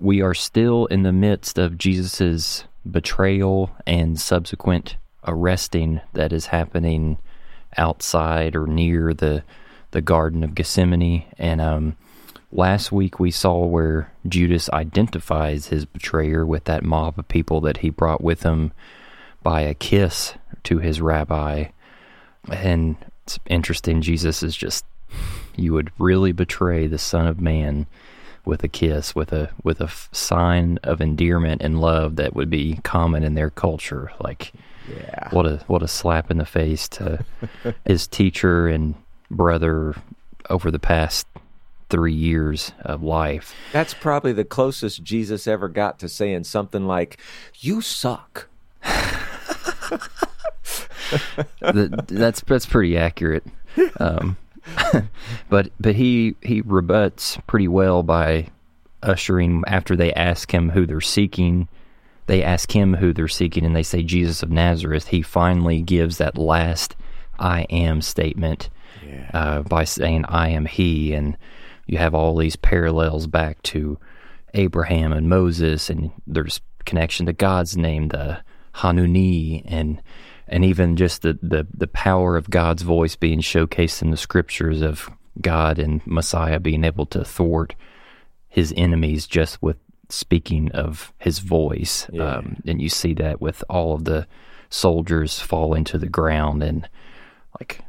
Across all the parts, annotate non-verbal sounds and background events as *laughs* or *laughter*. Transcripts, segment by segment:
We are still in the midst of Jesus' betrayal and subsequent arresting that is happening outside or near the the Garden of Gethsemane. And um, last week we saw where Judas identifies his betrayer with that mob of people that he brought with him by a kiss to his rabbi. And it's interesting, Jesus is just, you would really betray the Son of Man with a kiss, with a with a f- sign of endearment and love that would be common in their culture. Like, Yeah. what a what a slap in the face to *laughs* his teacher and brother over the past three years of life. That's probably the closest Jesus ever got to saying something like, You suck. *laughs* Th- that's that's pretty accurate. Um, *laughs* but but he he rebuts pretty well by ushering after they ask him who they're seeking. They ask him who they're seeking, and they say Jesus of Nazareth. He finally gives that last "I am" statement uh, by saying "I am He," and you have all these parallels back to Abraham and Moses, and there's connection to God's name, the Hanuni, and and even just the, the the power of God's voice being showcased in the scriptures of God and Messiah being able to thwart his enemies just with speaking of his voice. Um, and you see that with all of the soldiers falling to the ground and like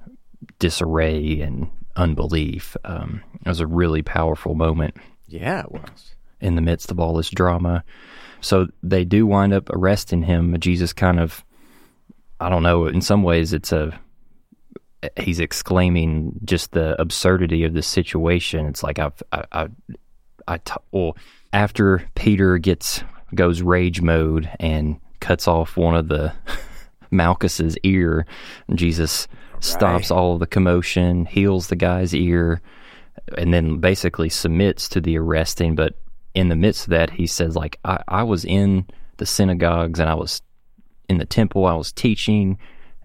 disarray and unbelief. Um, it was a really powerful moment Yeah, it was. in the midst of all this drama. So they do wind up arresting him. Jesus kind of, I don't know, in some ways it's a, he's exclaiming just the absurdity of the situation. It's like I've, I, I, I t- well, after Peter gets, goes rage mode and cuts off one of the *laughs* Malchus's ear, Jesus stops all of the commotion, heals the guy's ear, and then basically submits to the arresting. But in the midst of that, he says, like, I, I was in the synagogues and I was in the temple, I was teaching,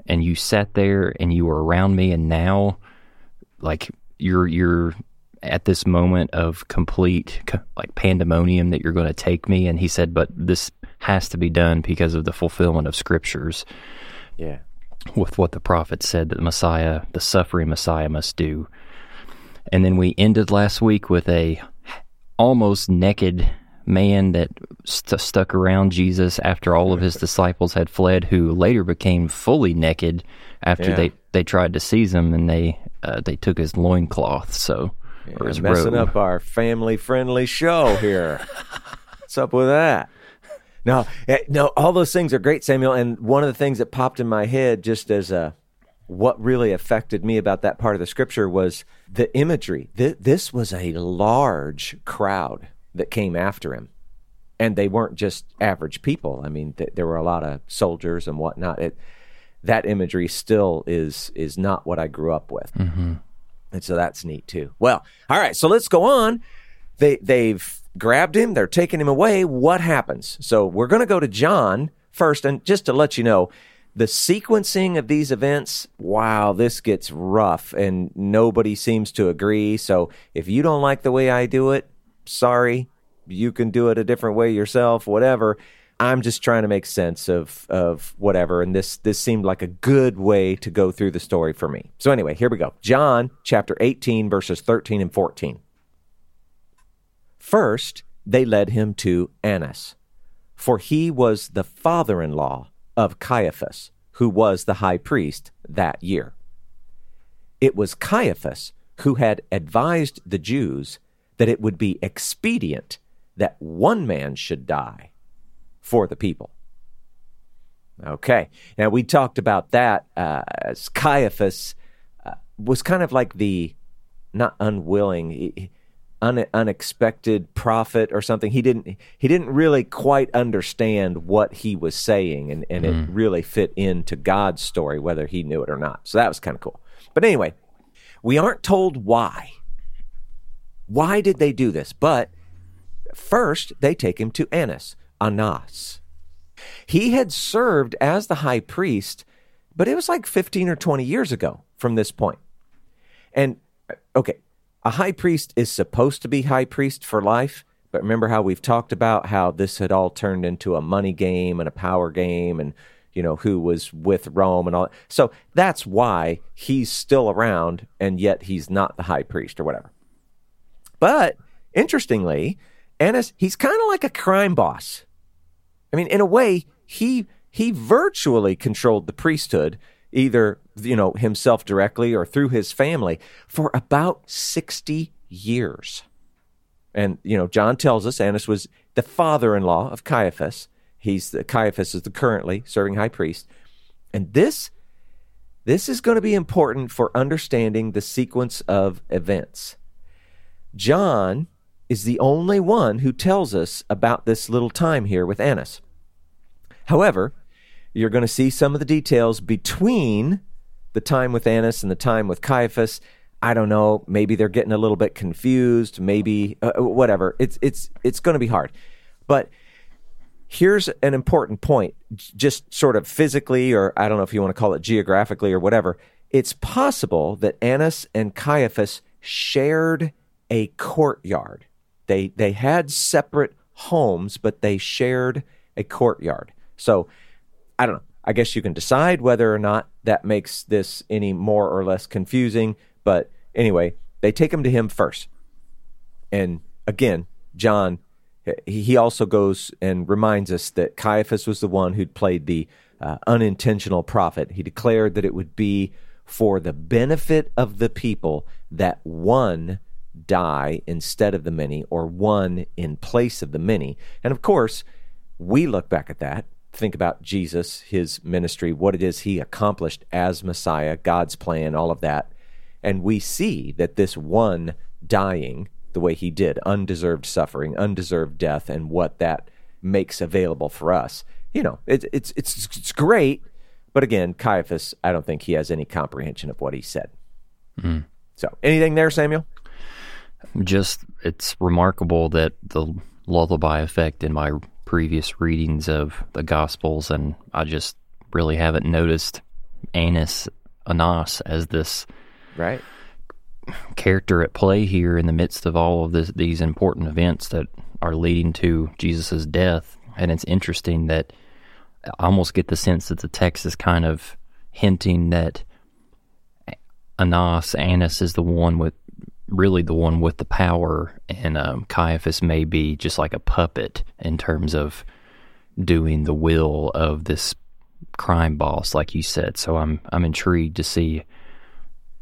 and you sat there and you were around me, and now, like, you're you're at this moment of complete like pandemonium that you're going to take me and he said but this has to be done because of the fulfillment of scriptures Yeah. with what the prophet said that the Messiah, the suffering Messiah, must do. And then we ended last week with a almost naked man that st- stuck around Jesus after all of his disciples had fled, who later became fully naked after Yeah. they, they tried to seize him and they uh, they took his loincloth. So or his messing robe. up our family friendly show here. *laughs* What's up with that? No, eh, no, all those things are great, Samuel. And one of the things that popped in my head just as a what really affected me about that part of the scripture was the imagery. Th- this was a large crowd that came after him. And they weren't just average people. I mean, th- there were a lot of soldiers and whatnot. It, that imagery still is is not what I grew up with. Mm-hmm. And so that's neat too. Well, all right, so let's go on. They they've grabbed him, they're taking him away. What happens? So we're going to go to John first and just to let you know, the sequencing of these events, wow, this gets rough and nobody seems to agree. So if you don't like the way I do it, sorry. You can do it a different way yourself, whatever. I'm just trying to make sense of of whatever, and this this seemed like a good way to go through the story for me. So anyway, here we go. John chapter 18 verses 13 and 14. First, they led him to Annas, for he was the father-in-law of Caiaphas, who was the high priest that year. It was Caiaphas who had advised the Jews that it would be expedient that one man should die for the people. Okay. Now, we talked about that uh, as Caiaphas uh, was kind of like the, not unwilling, un- unexpected prophet or something. He didn't he didn't really quite understand what he was saying, and and it really fit into God's story, whether he knew it or not. So that was kind of cool. But anyway, we aren't told why. Why did they do this? But first, they take him to Annas, Annas. He had served as the high priest, but it was like 15 or 20 years ago from this point. And uh, okay, a high priest is supposed to be high priest for life, but remember how we've talked about how this had all turned into a money game and a power game and you know who was with Rome and all. So that's why he's still around and yet he's not the high priest or whatever. But interestingly, Annas he's kind of like a crime boss. I mean, in a way, he he virtually controlled the priesthood, either you know himself directly or through his family, for about sixty years. And you know, John tells us Annas was the father-in-law of Caiaphas. He's the Caiaphas is the currently serving high priest, and this this is going to be important for understanding the sequence of events. John is the only one who tells us about this little time here with Annas. However, you're going to see some of the details between the time with Annas and the time with Caiaphas. I don't know. Maybe they're getting a little bit confused. Maybe uh, whatever. It's it's it's going to be hard. But here's an important point, just sort of physically, or I don't know if you want to call it geographically or whatever. It's possible that Annas and Caiaphas shared a courtyard. They they had separate homes, but they shared a courtyard. So I don't know. I guess you can decide whether or not that makes this any more or less confusing. But anyway, they take him to him first. And again, John, he also goes and reminds us that Caiaphas was the one who'd played the uh, unintentional prophet. He declared that it would be for the benefit of the people that one die instead of the many or one in place of the many. And of course, we look back at that think about Jesus, his ministry, what it is he accomplished as Messiah, God's plan, all of that. And we see that this one dying the way he did, undeserved suffering, undeserved death, and what that makes available for us. You know, it, it's it's it's great, but again, Caiaphas, I don't think he has any comprehension of what he said. Mm. So, anything there, Samuel? Just it's remarkable that the lullaby effect in my previous readings of the Gospels, and I just really haven't noticed Annas Anas as this right character at play here in the midst of all of this, these important events that are leading to Jesus' death. And it's interesting that I almost get the sense that the text is kind of hinting that Anas, Annas, is the one with really the one with the power, and um, Caiaphas may be just like a puppet in terms of doing the will of this crime boss, like you said. So I'm I'm intrigued to see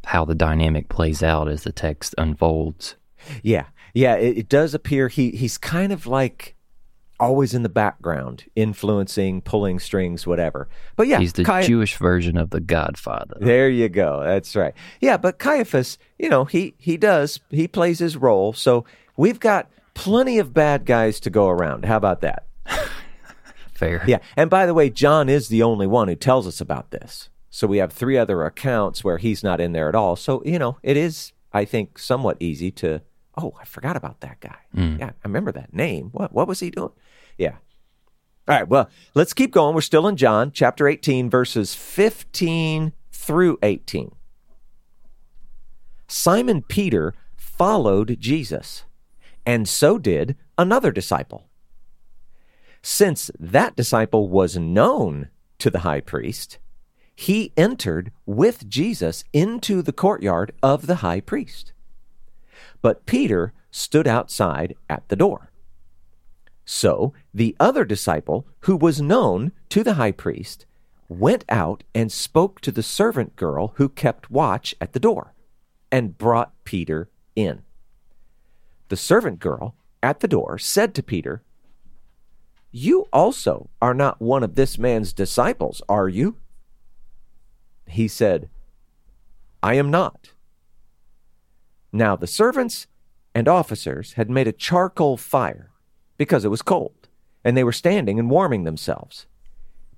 how the dynamic plays out as the text unfolds. Yeah, yeah, it, it does appear he he's kind of like always in the background, influencing, pulling strings, whatever. But yeah, he's the Jewish version of the Godfather. There you go. That's right. Yeah, but Caiaphas, you know, he he does he plays his role. So we've got plenty of bad guys to go around. How about that? *laughs* Fair. Yeah. And by the way, John is the only one who tells us about this. So we have three other accounts where he's not in there at all. So, you know, it is, I think, somewhat easy to oh, I forgot about that guy. Mm. Yeah, I remember that name. What what was he doing? Yeah. All right, well, let's keep going. We're still in John chapter 18 verses 15 through 18. Simon Peter followed Jesus, and so did another disciple. Since that disciple was known to the high priest, he entered with Jesus into the courtyard of the high priest. But Peter stood outside at the door. So the other disciple, who was known to the high priest, went out and spoke to the servant girl who kept watch at the door, and brought Peter in. The servant girl at the door said to Peter, You also are not one of this man's disciples, are you? He said, I am not. Now the servants and officers had made a charcoal fire because it was cold, and they were standing and warming themselves.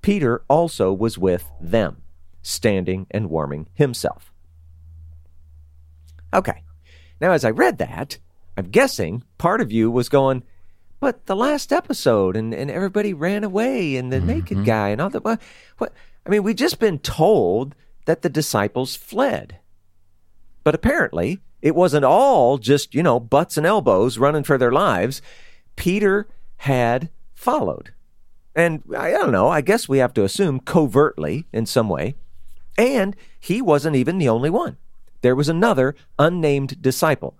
Peter also was with them, standing and warming himself. Okay, now as I read that, I'm guessing part of you was going, but the last episode and, and everybody ran away and the naked mm-hmm. guy and all that. What, what? I mean, we've just been told that the disciples fled. But apparently, it wasn't all just, you know, butts and elbows running for their lives. Peter had followed. And I don't know, I guess we have to assume covertly in some way. And he wasn't even the only one. There was another unnamed disciple.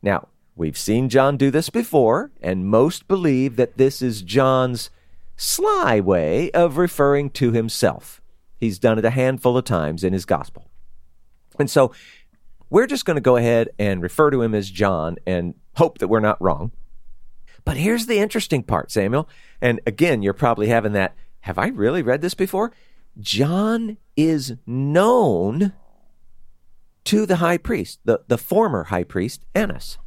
Now, we've seen John do this before, and most believe that this is John's sly way of referring to himself. He's done it a handful of times in his gospel. And so we're just going to go ahead and refer to him as John and hope that we're not wrong. But here's the interesting part, Samuel. And again, you're probably having that, have I really read this before? John is known to the high priest, the, the former high priest, Annas.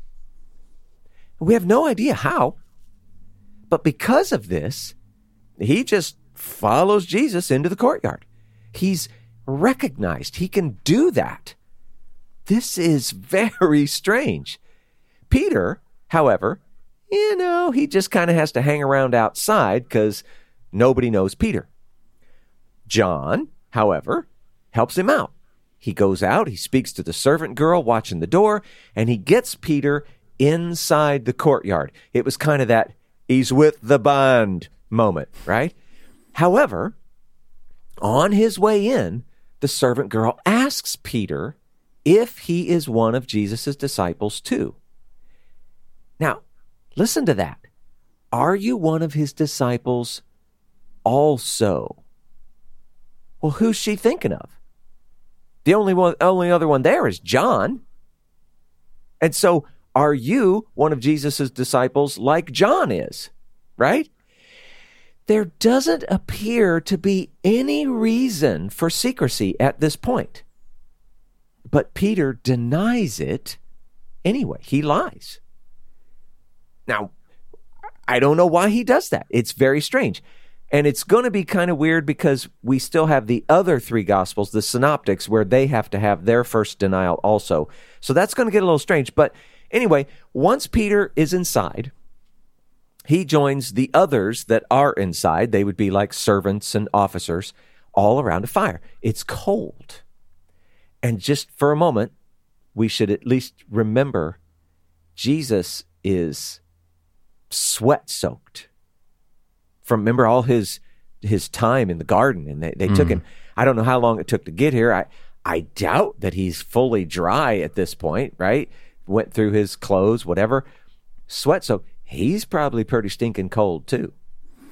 We have no idea how, but because of this, he just follows Jesus into the courtyard. He's recognized. He can do that. This is very strange. Peter, however, you know, he just kind of has to hang around outside because nobody knows Peter. John, however, helps him out. He goes out, he speaks to the servant girl watching the door, and he gets Peter inside the courtyard. It was kind of that he's with the band moment, right? However, on his way in, the servant girl asks Peter if he is one of Jesus' disciples too. Now, listen to that. Are you one of his disciples also? Well, who's she thinking of? The only one, only other one there is John. And so, are you one of Jesus' disciples like John is? Right? There doesn't appear to be any reason for secrecy at this point. But Peter denies it anyway. He lies. Now, I don't know why he does that. It's very strange. And it's going to be kind of weird because we still have the other three gospels, the synoptics, where they have to have their first denial also. So that's going to get a little strange. But anyway, once Peter is inside, he joins the others that are inside. They would be like servants and officers all around a fire. It's cold. And just for a moment, we should at least remember Jesus is sweat soaked from remember all his his time in the garden and they, they mm. took him. I don't know how long it took to get here. I i doubt that he's fully dry at this point right? Went through his clothes whatever. Sweat so he's probably pretty stinking cold too.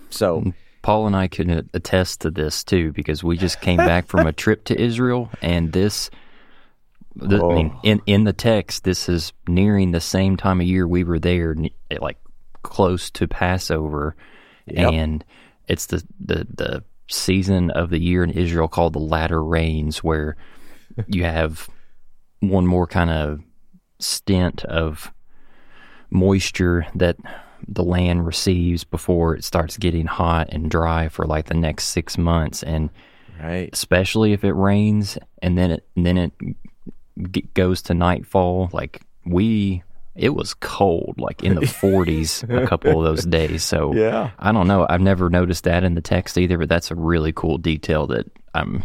So mm. Paul and i can attest to this too because we just came back from a trip to israel and this the, oh. I mean, oh. in in the text, this is nearing the same time of year we were there, like close to Passover, Yep. And it's the, the, the season of the year in Israel called the latter rains, where you have one more kind of stint of moisture that the land receives before it starts getting hot and dry for like the next six months. And right. especially if it rains and then it, and then it g- goes to nightfall, like we it was cold, like in the *laughs* 40s, a couple of those days. So yeah. I don't know. I've never noticed that in the text either, but that's a really cool detail that I'm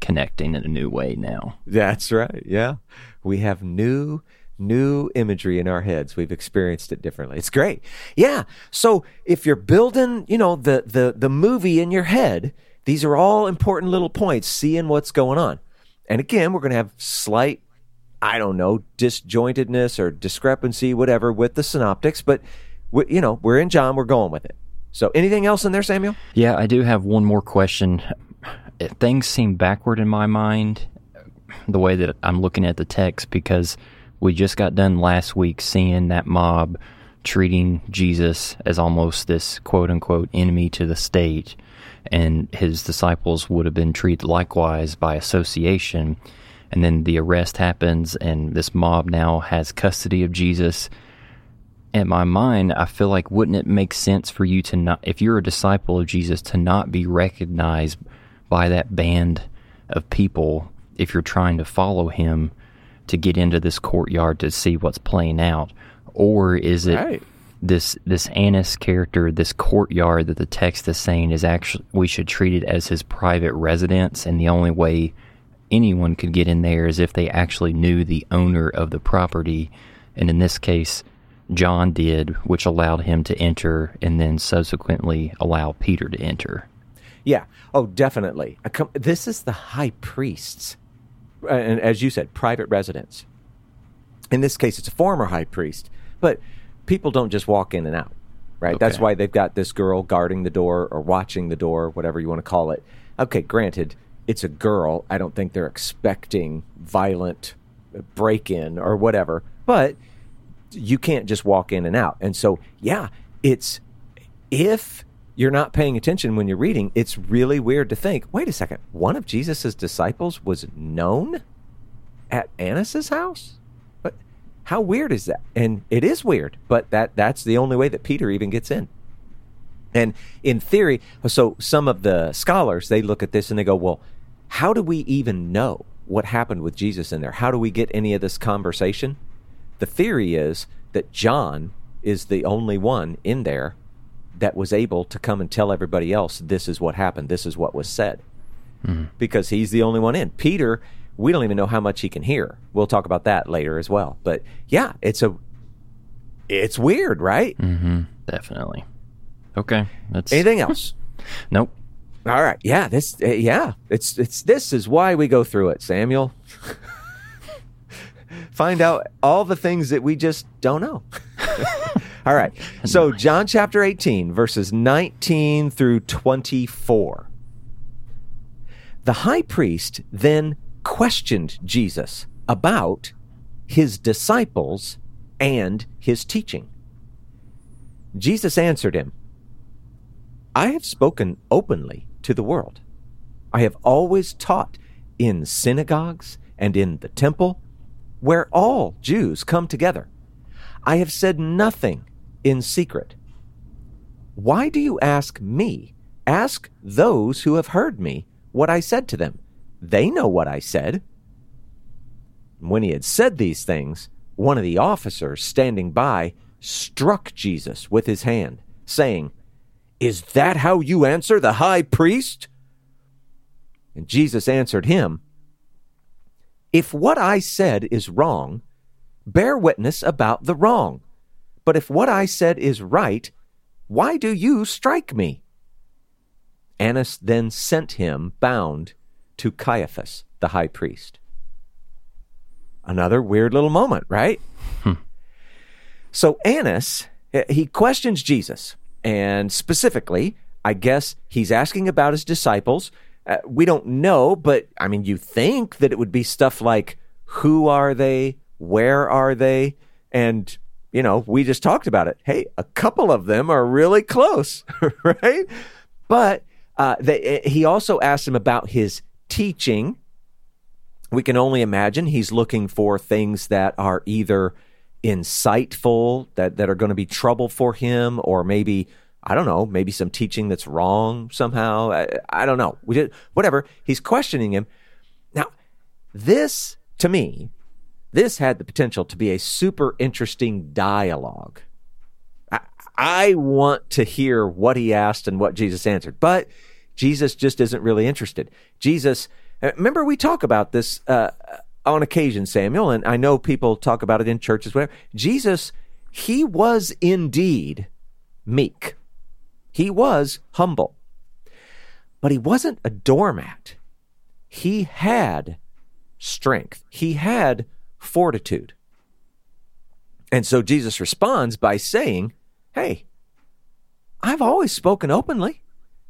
connecting in a new way now. That's right. Yeah. We have new new imagery in our heads. We've experienced it differently. It's great. Yeah. So if you're building, you know, the the the movie in your head, these are all important little points, seeing what's going on. And again, we're going to have slight I don't know, disjointedness or discrepancy, whatever, with the synoptics. But, we, you know, we're in John, we're going with it. So, anything else in there, Samuel? Yeah, I do have one more question. Things seem backward in my mind, the way that I'm looking at the text, because we just got done last week seeing that mob treating Jesus as almost this quote unquote enemy to the state, and his disciples would have been treated likewise by association. and then the arrest happens, and this mob now has custody of Jesus. In my mind, I feel like wouldn't it make sense for you to not, if you're a disciple of Jesus, to not be recognized by that band of people if you're trying to follow him to get into this courtyard to see what's playing out? Or is it Right. this this Annas character, this courtyard that the text is saying is actually we should treat it as his private residence, and the only way anyone could get in there is if they actually knew the owner of the property, and in this case, John did, which allowed him to enter, and then subsequently allow Peter to enter. Yeah. Oh, definitely. This is the high priest's, and as you said, private residence. In this case, it's a former high priest, but people don't just walk in and out, right? That's why they've got this girl guarding the door or watching the door, whatever you want to call it. Okay, granted, it's a girl. I don't think they're expecting violent break in or whatever, but you can't just walk in and out. And so, yeah, it's if you're not paying attention when you're reading, it's really weird to think, wait a second, one of Jesus' disciples was known at Annas' house? But how weird is that? And it is weird, but that that's the only way that Peter even gets in. And in theory, so some of the scholars they look at this and they go, well, how do we even know what happened with Jesus in there? How do we get any of this conversation? The theory is that John is the only one in there that was able to come and tell everybody else this is what happened, this is what was said. Because he's the only one in. Peter, we don't even know how much he can hear. We'll talk about that later as well. But yeah, it's a it's weird, right? Mm-hmm. Definitely. Okay. That's Anything *laughs* else? nope. All right. Yeah, this uh, yeah, it's it's this is why we go through it, Samuel. *laughs* Find out all the things that we just don't know. *laughs* all right. So, John chapter 18 verses 19 through 24. The high priest then questioned Jesus about his disciples and his teaching. Jesus answered him, I have spoken openly to the world. I have always taught in synagogues and in the temple, where all Jews come together. I have said nothing in secret. Why do you ask me? Ask those who have heard me what I said to them. They know what I said. When he had said these things, one of the officers standing by struck Jesus with his hand, saying, Is that how you answer the high priest? And Jesus answered him, If what I said is wrong, bear witness about the wrong. But if what I said is right, why do you strike me? Annas then sent him bound to Caiaphas, the high priest. Another weird little moment, right? So Annas, eh, he questions Jesus, and specifically, I guess he's asking about his disciples. Uh, we don't know, but I mean, you think that it would be stuff like, who are they? Where are they? And, you know, we just talked about it. Hey, a couple of them are really close, *laughs* right? But uh, they, he also asked him about his teaching. We can only imagine he's looking for things that are either insightful, that, that are going to be trouble for him, or maybe, I don't know, maybe some teaching that's wrong somehow. I, I don't know. We did, whatever. He's questioning him. Now, this, to me, this had the potential to be a super interesting dialogue. I, want to hear what he asked and what Jesus answered, but Jesus just isn't really interested. Jesus, uh, remember we talk about this uh, on occasion, Samuel, and I know people talk about it in churches, whatever. Jesus, he was indeed meek. He was humble, but he wasn't a doormat. He had strength. He had fortitude. And so Jesus responds by saying, Hey, I've always spoken openly,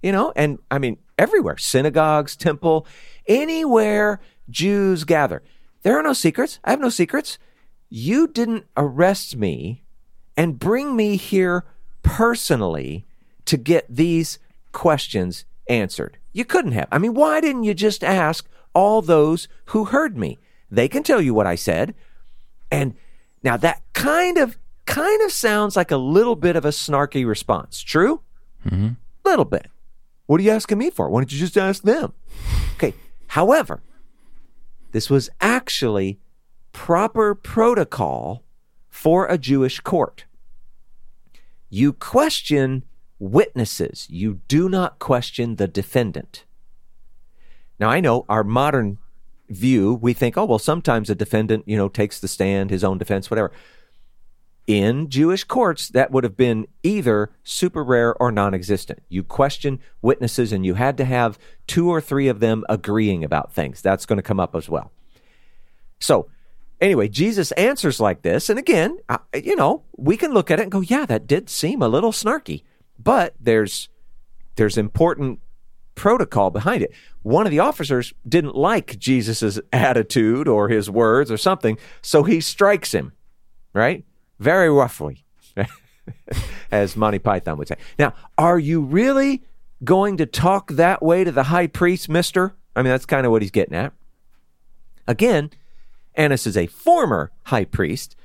you know, and I mean, everywhere synagogues, temple, anywhere Jews gather. There are no secrets. I have no secrets. You didn't arrest me and bring me here personally to get these questions answered. You couldn't have. I mean, why didn't you just ask all those who heard me? They can tell you what I said. And now that kind of kind of sounds like a little bit of a snarky response. True? Mm-hmm. Little bit. What are you asking me for? Why don't you just ask them? Okay. However, this was actually proper protocol for a Jewish court. You question witnesses, you do not question the defendant. Now, I know our modern view, we think, oh, well, sometimes a defendant, you know, takes the stand, his own defense, whatever. In Jewish courts, that would have been either super rare or non existent. You question witnesses, and you had to have two or three of them agreeing about things. That's going to come up as well. So, anyway, Jesus answers like this. And again, you know, we can look at it and go, yeah, that did seem a little snarky, but there's, there's important protocol behind it. One of the officers didn't like Jesus's *laughs* attitude or his words or something, so he strikes him, right? very roughly, *laughs* as Monty Python would say. Now, are you really going to talk that way to the high priest, mister? I mean, that's kind of what he's getting at. Again, Annas is a former high priest,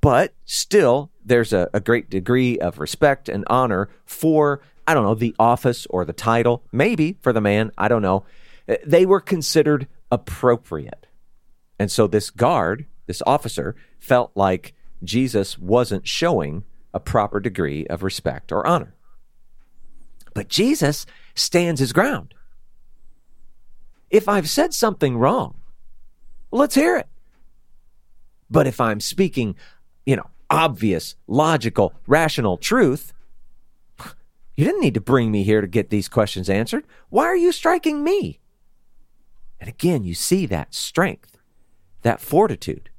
but still, there's a, a great degree of respect and honor for, I don't know, the office or the title, maybe for the man, I don't know. Eh, they were considered appropriate. And so this guard, this officer, felt like Jesus wasn't showing a proper degree of respect or honor. But Jesus stands his ground. If I've said something wrong, let's hear it. But if I'm speaking, you know, obvious, logical, rational truth, you didn't need to bring me here to get these questions answered. Why are you striking me? And again, you see that strength, that fortitude.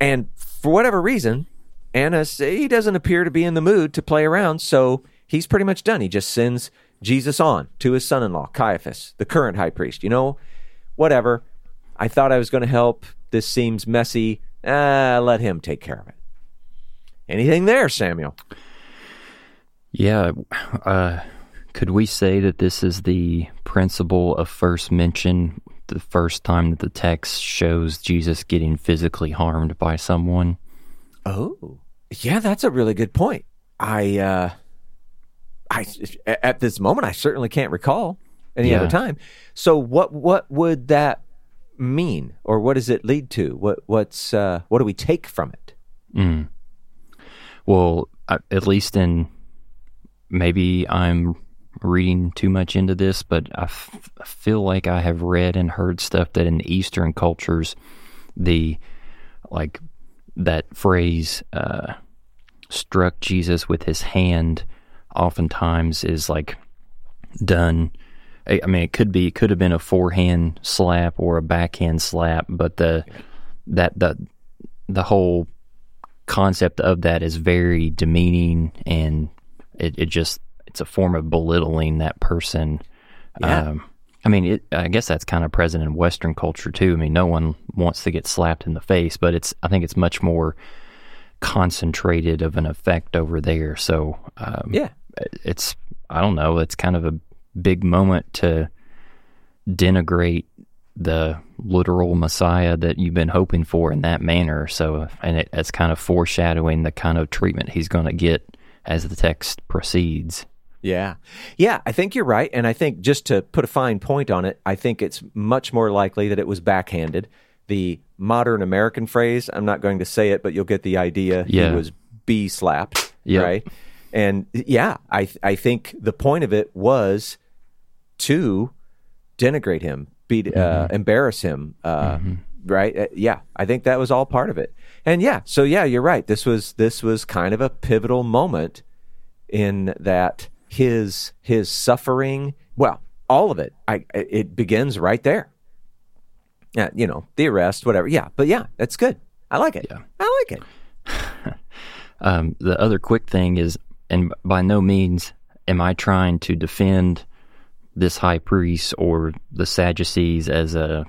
And for whatever reason, Annas, he doesn't appear to be in the mood to play around, so he's pretty much done. He just sends Jesus on to his son in law, Caiaphas, the current high priest. You know, whatever. I thought I was going to help. This seems messy. Uh, let him take care of it. Anything there, Samuel? Yeah. Uh, could we say that this is the principle of first mention the first time that the text shows Jesus getting physically harmed by someone. Oh, yeah, that's a really good point. I, uh, I at this moment, I certainly can't recall any yeah. other time. So, what what would that mean, or what does it lead to? What what's uh, what do we take from it? Mm. Well, at least in maybe I'm reading too much into this, but I, f- I feel like I have read and heard stuff that in Eastern cultures, the like that phrase uh, struck Jesus with his hand oftentimes is like done. I mean, it could be, it could have been a forehand slap or a backhand slap, but the that the the whole concept of that is very demeaning and it, it just it's a form of belittling that person. Yeah. Um, I mean, it, I guess that's kind of present in Western culture too. I mean, no one wants to get slapped in the face, but it's I think it's much more concentrated of an effect over there. So um, yeah, it's I don't know. It's kind of a big moment to denigrate the literal Messiah that you've been hoping for in that manner. So, and it, it's kind of foreshadowing the kind of treatment he's going to get as the text proceeds. Yeah. Yeah, I think you're right. And I think just to put a fine point on it, I think it's much more likely that it was backhanded. The modern American phrase, I'm not going to say it, but you'll get the idea. Yeah. He was B slapped. Yep. Right. And yeah, I, I think the point of it was to denigrate him, be, uh, mm-hmm. embarrass him. Uh, mm-hmm. Right. Uh, yeah. I think that was all part of it. And yeah, so yeah, you're right. This was, this was kind of a pivotal moment in that his his suffering, well, all of it. I it begins right there. Yeah, you know, the arrest, whatever. Yeah, but yeah, that's good. I like it. Yeah. I like it. *laughs* um, the other quick thing is, and by no means am I trying to defend this high priest or the Sadducees as a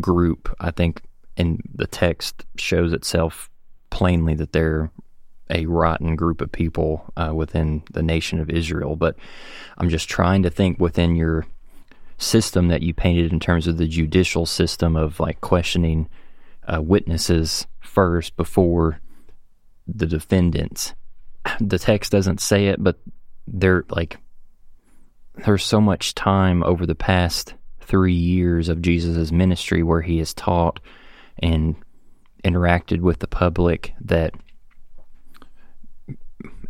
group. I think in the text shows itself plainly that they're a rotten group of people uh, within the nation of Israel. But I'm just trying to think within your system that you painted in terms of the judicial system of like questioning uh, witnesses first before the defendants. The text doesn't say it, but there like there's so much time over the past three years of Jesus' ministry where he has taught and interacted with the public that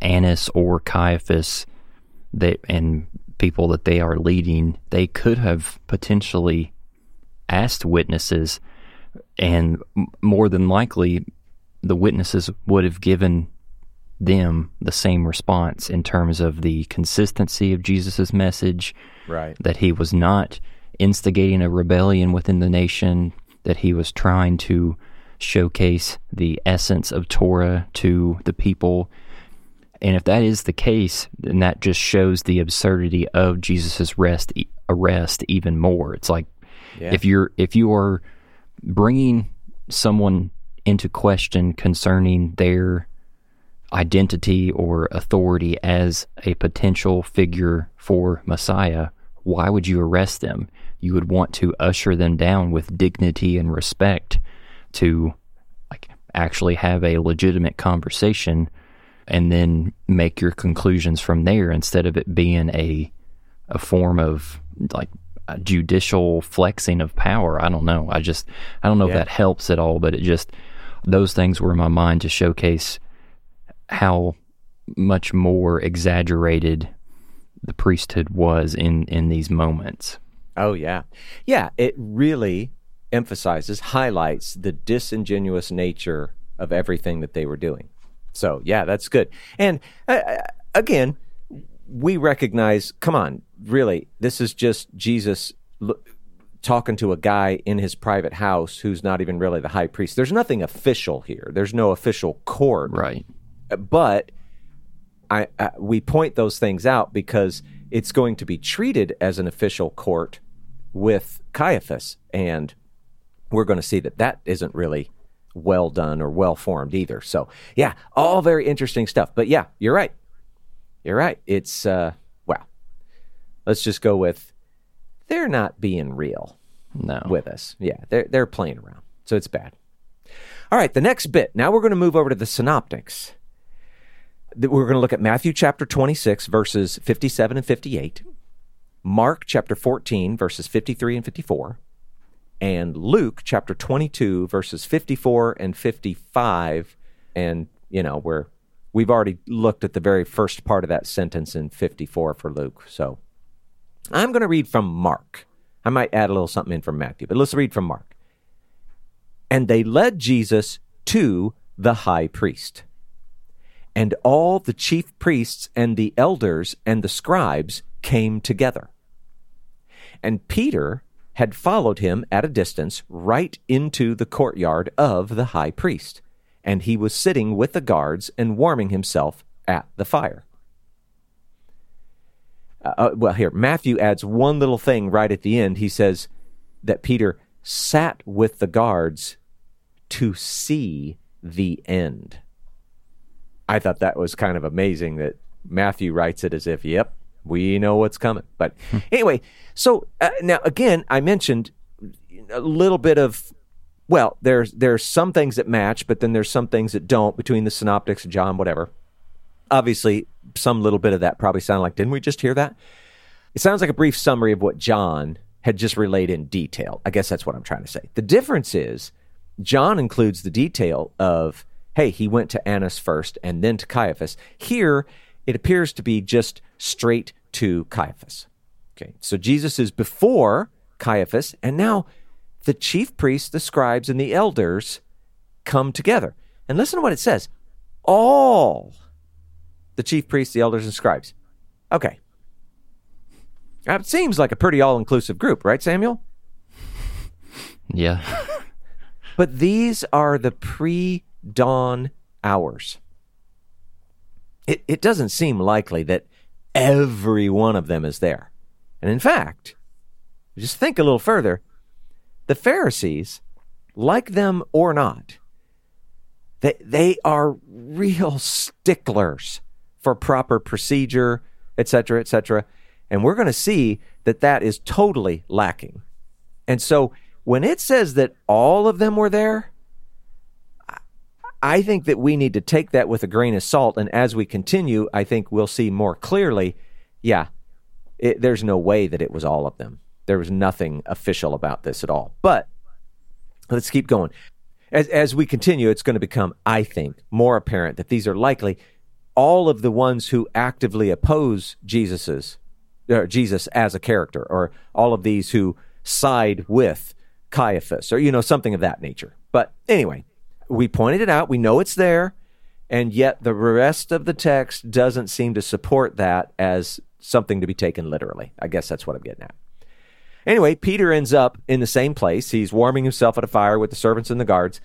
Annas or Caiaphas they and people that they are leading, they could have potentially asked witnesses, and more than likely, the witnesses would have given them the same response in terms of the consistency of Jesus' message, Right. that he was not instigating a rebellion within the nation, that he was trying to showcase the essence of Torah to the people. And if that is the case, then that just shows the absurdity of Jesus' arrest, arrest even more. It's like Yeah. if you're if you are bringing someone into question concerning their identity or authority as a potential figure for Messiah, why would you arrest them? You would want to usher them down with dignity and respect to like actually have a legitimate conversation and then make your conclusions from there instead of it being a a form of like a judicial flexing of power. I don't know. I just I don't know Yeah. if that helps at all, but it just those things were in my mind to showcase how much more exaggerated the priesthood was in in these moments. Oh yeah, yeah. It really emphasizes, highlights the disingenuous nature of everything that they were doing. So yeah, that's good. And uh, uh, again, we recognize. Come on, really, this is just Jesus l- talking to a guy in his private house who's not even really the high priest. There's nothing official here. There's no official court Right. but I, I we point those things out because it's going to be treated as an official court with Caiaphas, and we're going to see that that isn't really well done or well formed either. So yeah, all very interesting stuff. But yeah, you're right. You're right. It's uh, well, let's just go with they're not being real No. with us. Yeah, they're they're playing around. So it's bad. All right, the next bit. Now we're going to move over to the synoptics. We're going to look at Matthew chapter 26 verses 57 and 58, Mark chapter 14 verses 53 and 54, and Luke chapter 22 verses 54 and 55 and you know, we're we've already looked at the very first part of that sentence in 54 for Luke. So I'm going to read from Mark. I might add a little something in from Matthew, but let's read from Mark. And they led Jesus to the high priest. And all the chief priests and the elders and the scribes came together. And Peter had followed him at a distance right into the courtyard of the high priest. And he was sitting with the guards and warming himself at the fire. Uh, uh, well, here, Matthew adds one little thing right at the end. He says that Peter sat with the guards to see the end. I thought that was kind of amazing that Matthew writes it as if, yep, we know what's coming. But anyway, so uh, now again, I mentioned a little bit of well, there's there's some things that match, but then there's some things that don't between the synoptics, and John, whatever. Obviously, some little bit of that probably sounded like, didn't we just hear that? It sounds like a brief summary of what John had just relayed in detail. I guess that's what I'm trying to say. The difference is John includes the detail of, hey, he went to Annas first and then to Caiaphas. Here, it appears to be just straight to Caiaphas. Okay, so Jesus is before Caiaphas, and now the chief priests, the scribes, and the elders come together. And listen to what it says all the chief priests, the elders, and scribes. Okay. That seems like a pretty all inclusive group, right, Samuel? Yeah. But these are the pre dawn hours. It, it doesn't seem likely that every one of them is there. And in fact, just think a little further the Pharisees, like them or not, they, they are real sticklers for proper procedure, etc., etc. And we're going to see that that is totally lacking. And so when it says that all of them were there, I think that we need to take that with a grain of salt. And as we continue, I think we'll see more clearly yeah, it, there's no way that it was all of them. There was nothing official about this at all. But let's keep going. As, as we continue, it's going to become, I think, more apparent that these are likely all of the ones who actively oppose Jesus's Jesus as a character, or all of these who side with Caiaphas, or you know something of that nature. But anyway, we pointed it out. We know it's there, and yet the rest of the text doesn't seem to support that as something to be taken literally. I guess that's what I'm getting at. Anyway, Peter ends up in the same place. He's warming himself at a fire with the servants and the guards.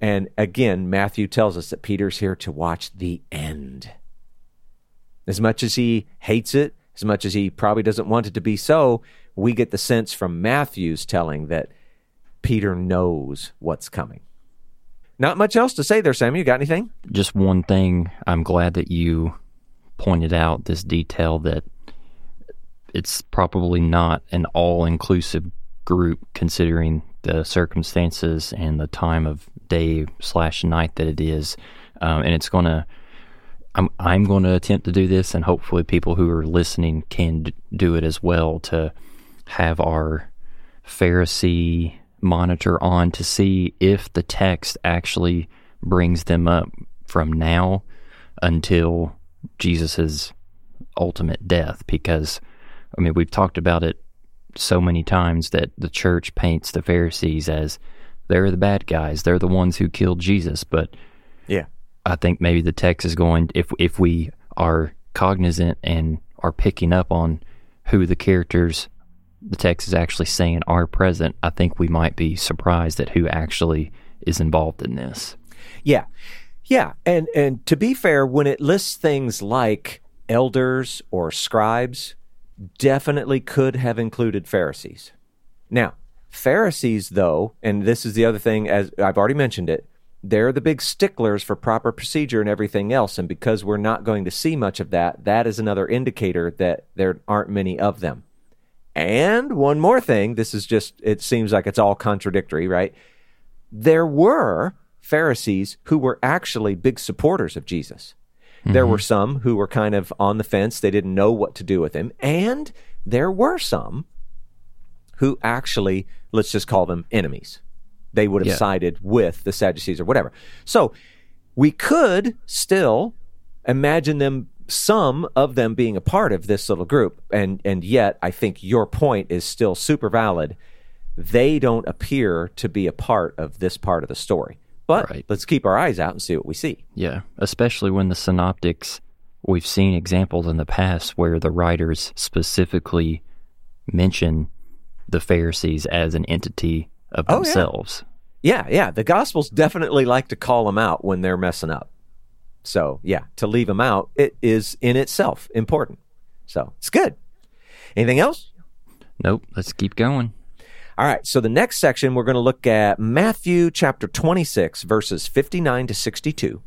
And again, Matthew tells us that Peter's here to watch the end. As much as he hates it, as much as he probably doesn't want it to be so, we get the sense from Matthew's telling that Peter knows what's coming. Not much else to say there, Sam. You got anything? Just one thing. I'm glad that you pointed out this detail that it's probably not an all inclusive group considering the circumstances and the time of day slash night that it is. Um, and it's going to, I'm, I'm going to attempt to do this, and hopefully, people who are listening can do it as well to have our Pharisee monitor on to see if the text actually brings them up from now until Jesus's ultimate death. Because I mean we've talked about it so many times that the church paints the Pharisees as they're the bad guys, they're the ones who killed Jesus, but yeah. I think maybe the text is going if if we are cognizant and are picking up on who the characters the text is actually saying are present, I think we might be surprised at who actually is involved in this. Yeah. Yeah, and and to be fair, when it lists things like elders or scribes, definitely could have included Pharisees. Now, Pharisees though, and this is the other thing as I've already mentioned it, they're the big sticklers for proper procedure and everything else and because we're not going to see much of that, that is another indicator that there aren't many of them. And one more thing, this is just it seems like it's all contradictory, right? There were Pharisees who were actually big supporters of Jesus. Mm-hmm. There were some who were kind of on the fence, they didn't know what to do with him. And there were some who actually, let's just call them enemies. They would have yeah. sided with the Sadducees or whatever. So we could still imagine them some of them being a part of this little group and and yet I think your point is still super valid they don't appear to be a part of this part of the story but right. let's keep our eyes out and see what we see. Yeah, especially when the synoptics, we've seen examples in the past where the writers specifically mention the Pharisees as an entity of oh, themselves. Yeah. yeah, yeah. The Gospels definitely like to call them out when they're messing up. So, yeah, to leave them out, it is in itself important. So, it's good. Anything else? Nope. Let's keep going. All right, so the next section we're going to look at Matthew chapter 26, verses 59 to 62,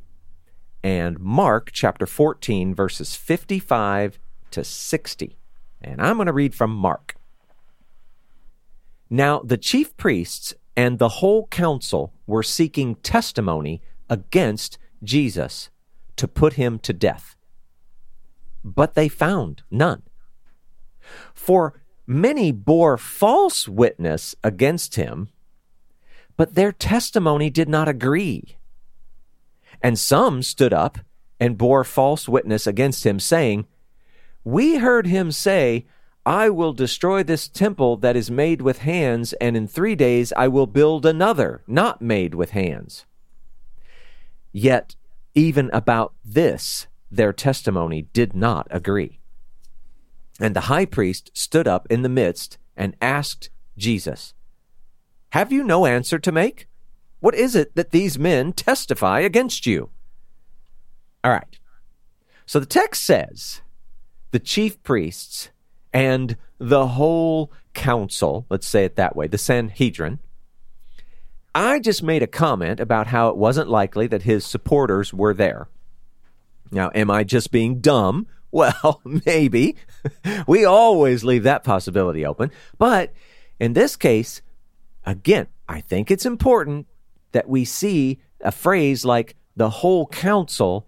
and Mark chapter 14, verses 55 to 60. And I'm going to read from Mark. Now, the chief priests and the whole council were seeking testimony against Jesus to put him to death. But they found none. For Many bore false witness against him, but their testimony did not agree. And some stood up and bore false witness against him, saying, We heard him say, I will destroy this temple that is made with hands, and in three days I will build another, not made with hands. Yet, even about this, their testimony did not agree. And the high priest stood up in the midst and asked Jesus, Have you no answer to make? What is it that these men testify against you? All right. So the text says the chief priests and the whole council, let's say it that way, the Sanhedrin. I just made a comment about how it wasn't likely that his supporters were there. Now, am I just being dumb *laughs* Well, maybe. *laughs* we always leave that possibility open. But in this case, again, I think it's important that we see a phrase like the whole council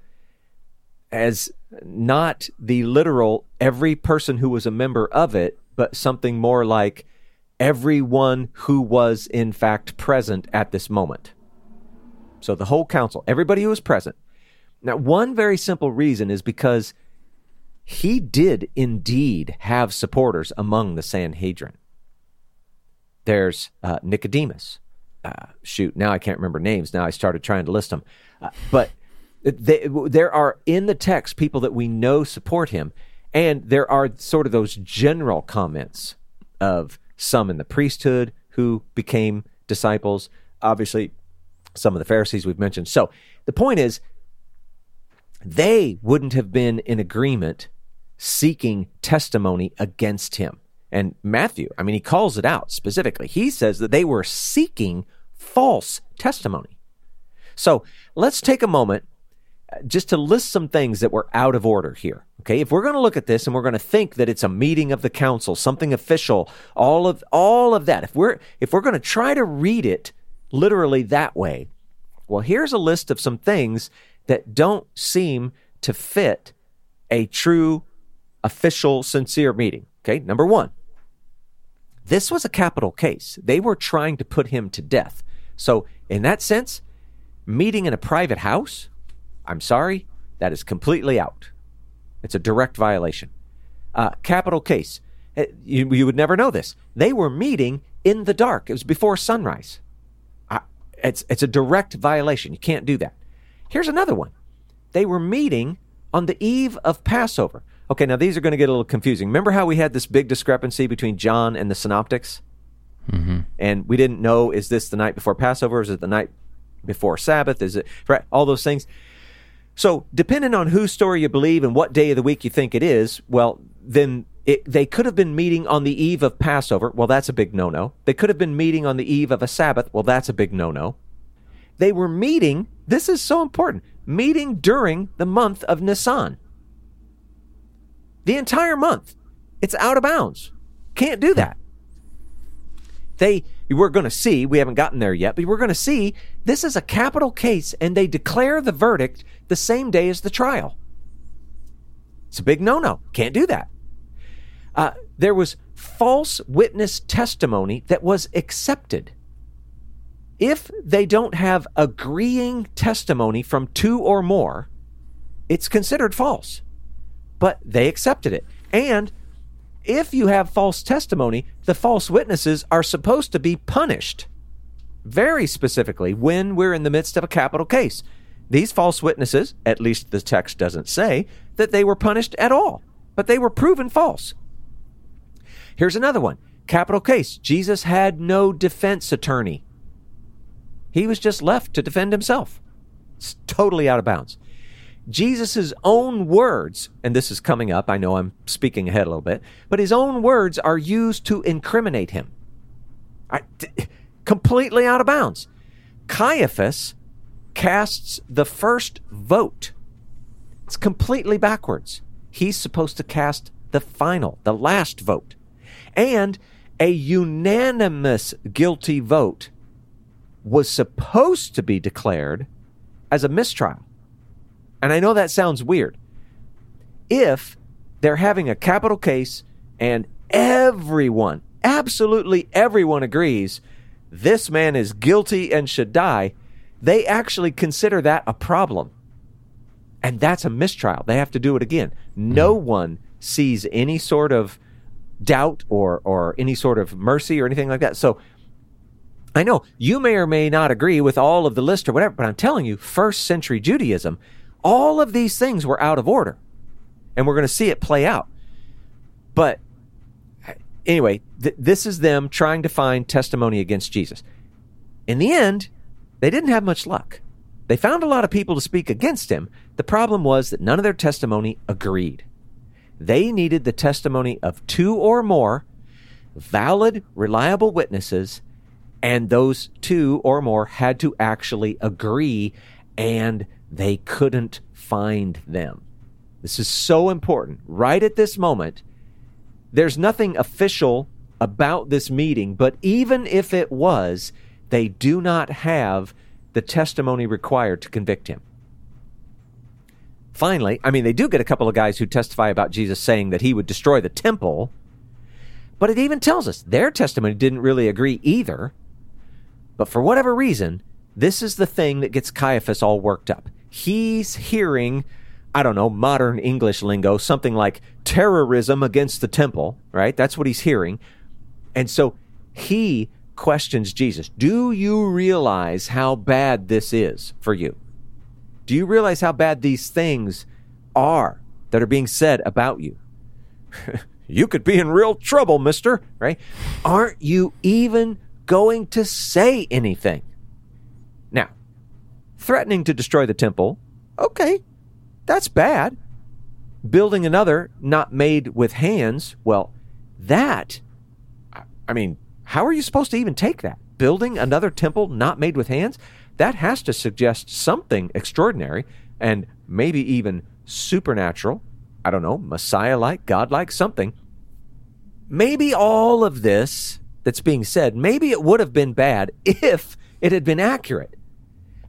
as not the literal every person who was a member of it, but something more like everyone who was in fact present at this moment. So the whole council, everybody who was present. Now, one very simple reason is because he did indeed have supporters among the Sanhedrin. There's uh, Nicodemus. Uh, shoot, now I can't remember names. Now I started trying to list them. Uh, but they, there are in the text people that we know support him. And there are sort of those general comments of some in the priesthood who became disciples. Obviously, some of the Pharisees we've mentioned. So the point is, they wouldn't have been in agreement seeking testimony against him. And Matthew, I mean, he calls it out specifically. He says that they were seeking false testimony. So let's take a moment just to list some things that were out of order here. Okay, if we're going to look at this and we're going to think that it's a meeting of the council, something official, all of all of that. If we're if we're going to try to read it literally that way, well, here's a list of some things that don't seem to fit a true official, sincere meeting. Okay, number one, this was a capital case. They were trying to put him to death. So, in that sense, meeting in a private house, I'm sorry, that is completely out. It's a direct violation. Uh, capital case. Uh, you, you, would never know this. They were meeting in the dark. It was before sunrise. Uh, it's, it's a direct violation. You can't do that. Here's another one. They were meeting on the eve of Passover. Okay, now these are going to get a little confusing. Remember how we had this big discrepancy between John and the synoptics? Mm-hmm. And we didn't know is this the night before Passover? Is it the night before Sabbath? Is it right? All those things. So, depending on whose story you believe and what day of the week you think it is, well, then it, they could have been meeting on the eve of Passover. Well, that's a big no no. They could have been meeting on the eve of a Sabbath. Well, that's a big no no. They were meeting, this is so important, meeting during the month of Nisan. The entire month. It's out of bounds. Can't do that. They we're going to see, we haven't gotten there yet, but we're going to see this is a capital case and they declare the verdict the same day as the trial. It's a big no-no. Can't do that. Uh, there was false witness testimony that was accepted. If they don't have agreeing testimony from two or more, it's considered false but they accepted it. And if you have false testimony, the false witnesses are supposed to be punished very specifically when we're in the midst of a capital case. These false witnesses, at least the text doesn't say, that they were punished at all, but they were proven false. Here's another one capital case. Jesus had no defense attorney, he was just left to defend himself. It's totally out of bounds. Jesus' own words, and this is coming up, I know I'm speaking ahead a little bit, but his own words are used to incriminate him. I, t- completely out of bounds. Caiaphas casts the first vote. It's completely backwards. He's supposed to cast the final, the last vote. And a unanimous guilty vote was supposed to be declared as a mistrial. And I know that sounds weird. If they're having a capital case and everyone, absolutely everyone agrees this man is guilty and should die, they actually consider that a problem. And that's a mistrial. They have to do it again. No hmm. one sees any sort of doubt or or any sort of mercy or anything like that. So I know you may or may not agree with all of the list or whatever, but I'm telling you, first century Judaism, all of these things were out of order. And we're going to see it play out. But anyway, th- this is them trying to find testimony against Jesus. In the end, they didn't have much luck. They found a lot of people to speak against him. The problem was that none of their testimony agreed. They needed the testimony of two or more valid, reliable witnesses, and those two or more had to actually agree and they couldn't find them. This is so important. Right at this moment, there's nothing official about this meeting, but even if it was, they do not have the testimony required to convict him. Finally, I mean, they do get a couple of guys who testify about Jesus saying that he would destroy the temple, but it even tells us their testimony didn't really agree either. But for whatever reason, this is the thing that gets Caiaphas all worked up. He's hearing, I don't know, modern English lingo, something like terrorism against the temple, right? That's what he's hearing. And so he questions Jesus Do you realize how bad this is for you? Do you realize how bad these things are that are being said about you? *laughs* you could be in real trouble, mister, right? Aren't you even going to say anything? Now, threatening to destroy the temple, okay, that's bad. Building another not made with hands, well, that, I mean, how are you supposed to even take that? Building another temple not made with hands? That has to suggest something extraordinary and maybe even supernatural. I don't know, Messiah like, God like, something. Maybe all of this that's being said, maybe it would have been bad if it had been accurate.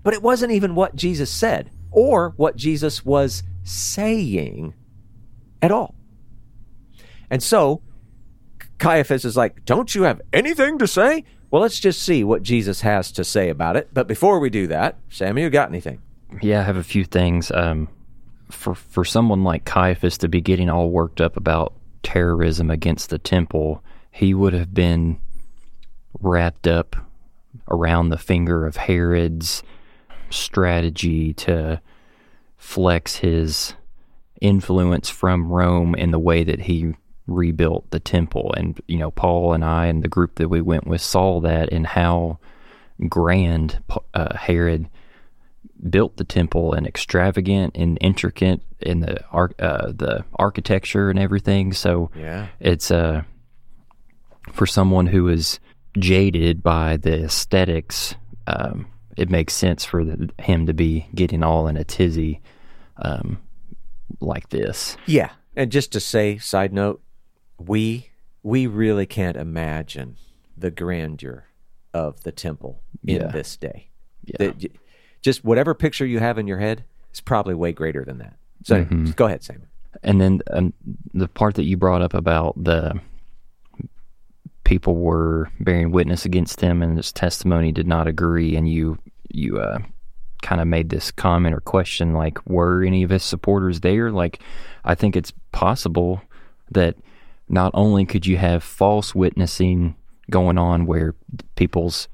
But it wasn't even what Jesus said or what Jesus was saying at all. And so Caiaphas is like, Don't you have anything to say? Well, let's just see what Jesus has to say about it. But before we do that, Sammy, you got anything? Yeah, I have a few things. Um, for for someone like Caiaphas to be getting all worked up about terrorism against the temple, he would have been wrapped up around the finger of Herod's strategy to flex his influence from Rome in the way that he rebuilt the temple. And, you know, Paul and I and the group that we went with saw that and how grand uh, Herod built the temple and extravagant and intricate in the ar- uh, the architecture and everything. So yeah. it's uh, for someone who is jaded by the aesthetics, um, it makes sense for the, him to be getting all in a tizzy um, like this. Yeah. And just to say, side note, we we really can't imagine the grandeur of the temple in Yeah. this day. Yeah. The- just whatever picture you have in your head is probably way greater than that. So Mm-hmm. go ahead, Sam. And then um, the part that you brought up about the people were bearing witness against him, and his testimony did not agree, and you you uh, kind of made this comment or question like, were any of his supporters there? Like, I think it's possible that not only could you have false witnessing going on where people's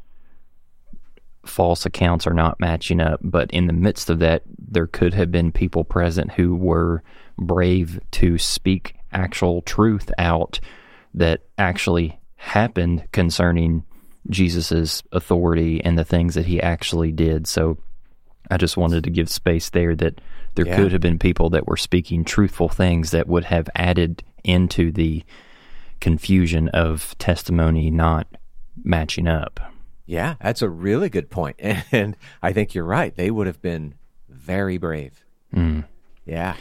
false accounts are not matching up. But in the midst of that, there could have been people present who were brave to speak actual truth out that actually happened concerning Jesus's authority and the things that he actually did. So I just wanted to give space there that there Yeah. could have been people that were speaking truthful things that would have added into the confusion of testimony not matching up. Yeah, that's a really good point. *laughs* And I think you're right. They would have been very brave. Mm. Yeah.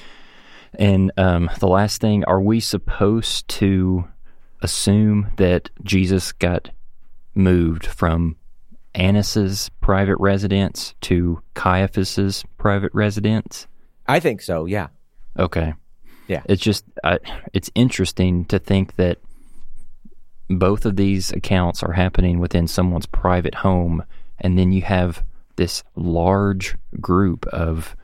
And um, the last thing, are we supposed to assume that Jesus got moved from Annas's private residence to Caiaphas's private residence? I think so. Yeah. Okay. Yeah. It's just, I, it's interesting to think that both of these accounts are happening within someone's private home, and then you have this large group of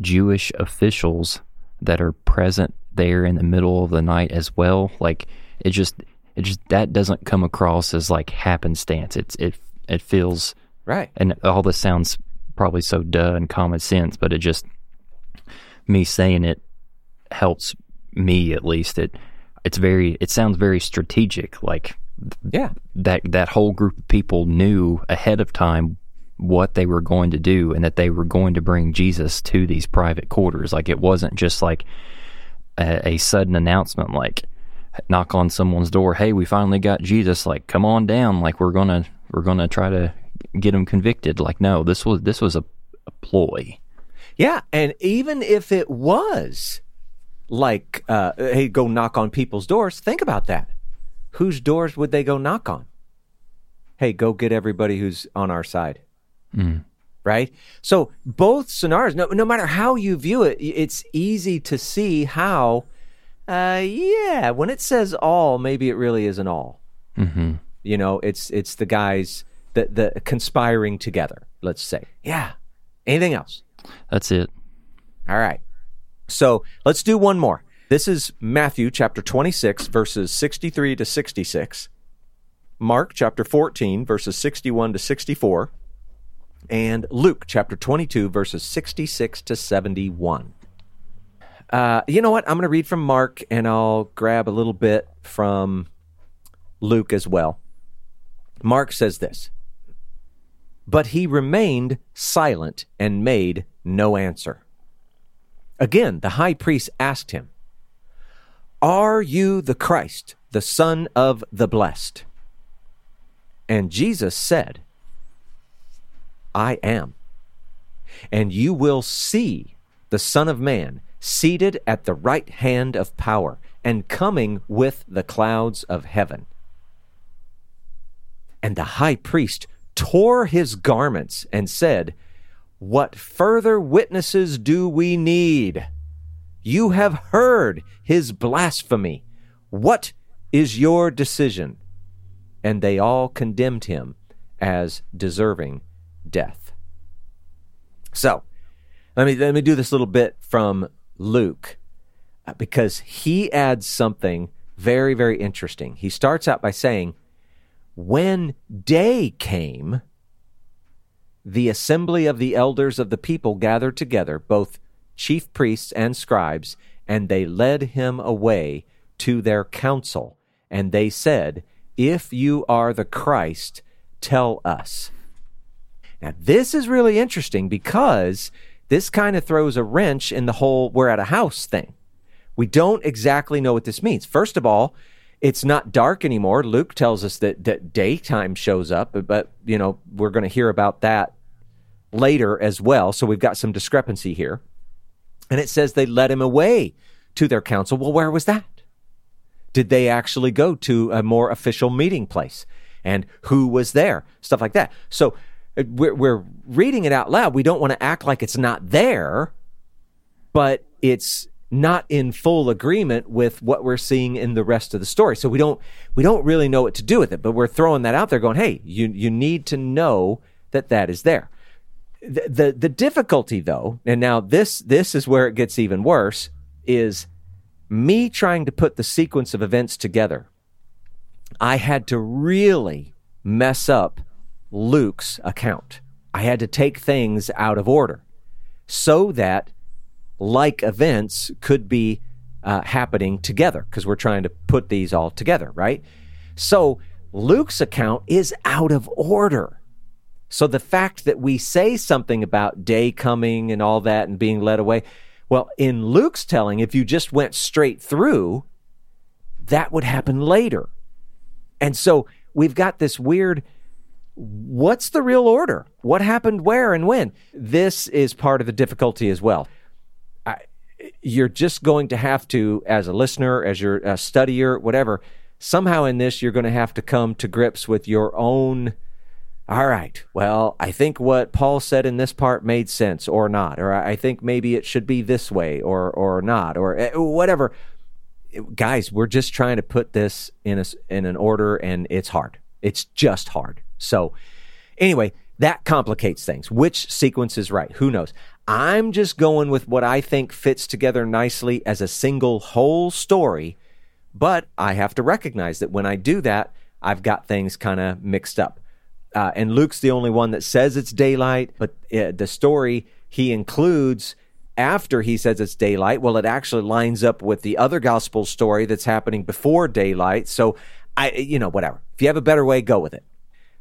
Jewish officials that are present there in the middle of the night as well. Like it just, it just that doesn't come across as like happenstance. It's it it feels Right. and all this sounds probably so duh and common sense, but it just me saying it helps me at least. It it's very it sounds very strategic. Like Yeah. that that whole group of people knew ahead of time what they were going to do and that they were going to bring Jesus to these private quarters. Like it wasn't just like a, a sudden announcement like knock on someone's door, "Hey, we finally got Jesus. Like come on down. Like we're going to we're going to try to get him convicted." Like no, this was this was a, a ploy. Yeah, and even if it was like, uh, hey, go knock on people's doors, think about that. Whose doors would they go knock on? Hey, go get everybody who's on our side. Right? So, both scenarios, no, no matter how you view it, it's easy to see how, uh, yeah, when it says all, maybe it really isn't all. Mm-hmm. You know, it's it's the guys that the conspiring together. Let's say, yeah. Anything else? That's it. All right. So let's do one more. This is Matthew chapter 26, verses 63 to 66, Mark chapter 14, verses 61 to 64, and Luke chapter 22, verses 66 to 71. Uh, you know what? I'm going to read from Mark and I'll grab a little bit from Luke as well. Mark says this But he remained silent and made no answer. Again, the high priest asked him, Are you the Christ, the Son of the Blessed? And Jesus said, I am. And you will see the Son of Man seated at the right hand of power and coming with the clouds of heaven. And the high priest tore his garments and said, What further witnesses do we need? You have heard his blasphemy. What is your decision? And they all condemned him as deserving death. So, let me let me do this little bit from Luke uh, because he adds something very very interesting. He starts out by saying, "When day came, the assembly of the elders of the people gathered together, both chief priests and scribes, and they led him away to their council, and they said, If you are the Christ, tell us. Now, this is really interesting because this kind of throws a wrench in the whole we're at a house thing. We don't exactly know what this means. First of all, it's not dark anymore. Luke tells us that, that daytime shows up, but, but you know, we're going to hear about that later as well. So we've got some discrepancy here. And it says they led him away to their council. Well, where was that? Did they actually go to a more official meeting place? And who was there? Stuff like that. So uh, we're, we're reading it out loud. We don't want to act like it's not there, but it's not in full agreement with what we're seeing in the rest of the story. So we don't we don't really know what to do with it, but we're throwing that out there going, "Hey, you you need to know that that is there." The the, the difficulty though, and now this this is where it gets even worse is me trying to put the sequence of events together. I had to really mess up Luke's account. I had to take things out of order so that like events could be uh, happening together because we're trying to put these all together, right? So Luke's account is out of order. So the fact that we say something about day coming and all that and being led away, well, in Luke's telling, if you just went straight through, that would happen later. And so we've got this weird what's the real order? What happened where and when? This is part of the difficulty as well. You're just going to have to, as a listener, as your a studier, whatever, somehow in this, you're going to have to come to grips with your own. All right, well, I think what Paul said in this part made sense or not, or I think maybe it should be this way or, or not, or eh, whatever. Guys, we're just trying to put this in a, in an order and it's hard. It's just hard. So, anyway, that complicates things. Which sequence is right? Who knows? I'm just going with what I think fits together nicely as a single whole story, but I have to recognize that when I do that, I've got things kind of mixed up. Uh, and Luke's the only one that says it's daylight, but uh, the story he includes after he says it's daylight, well, it actually lines up with the other gospel story that's happening before daylight. So I, you know, whatever. If you have a better way, go with it.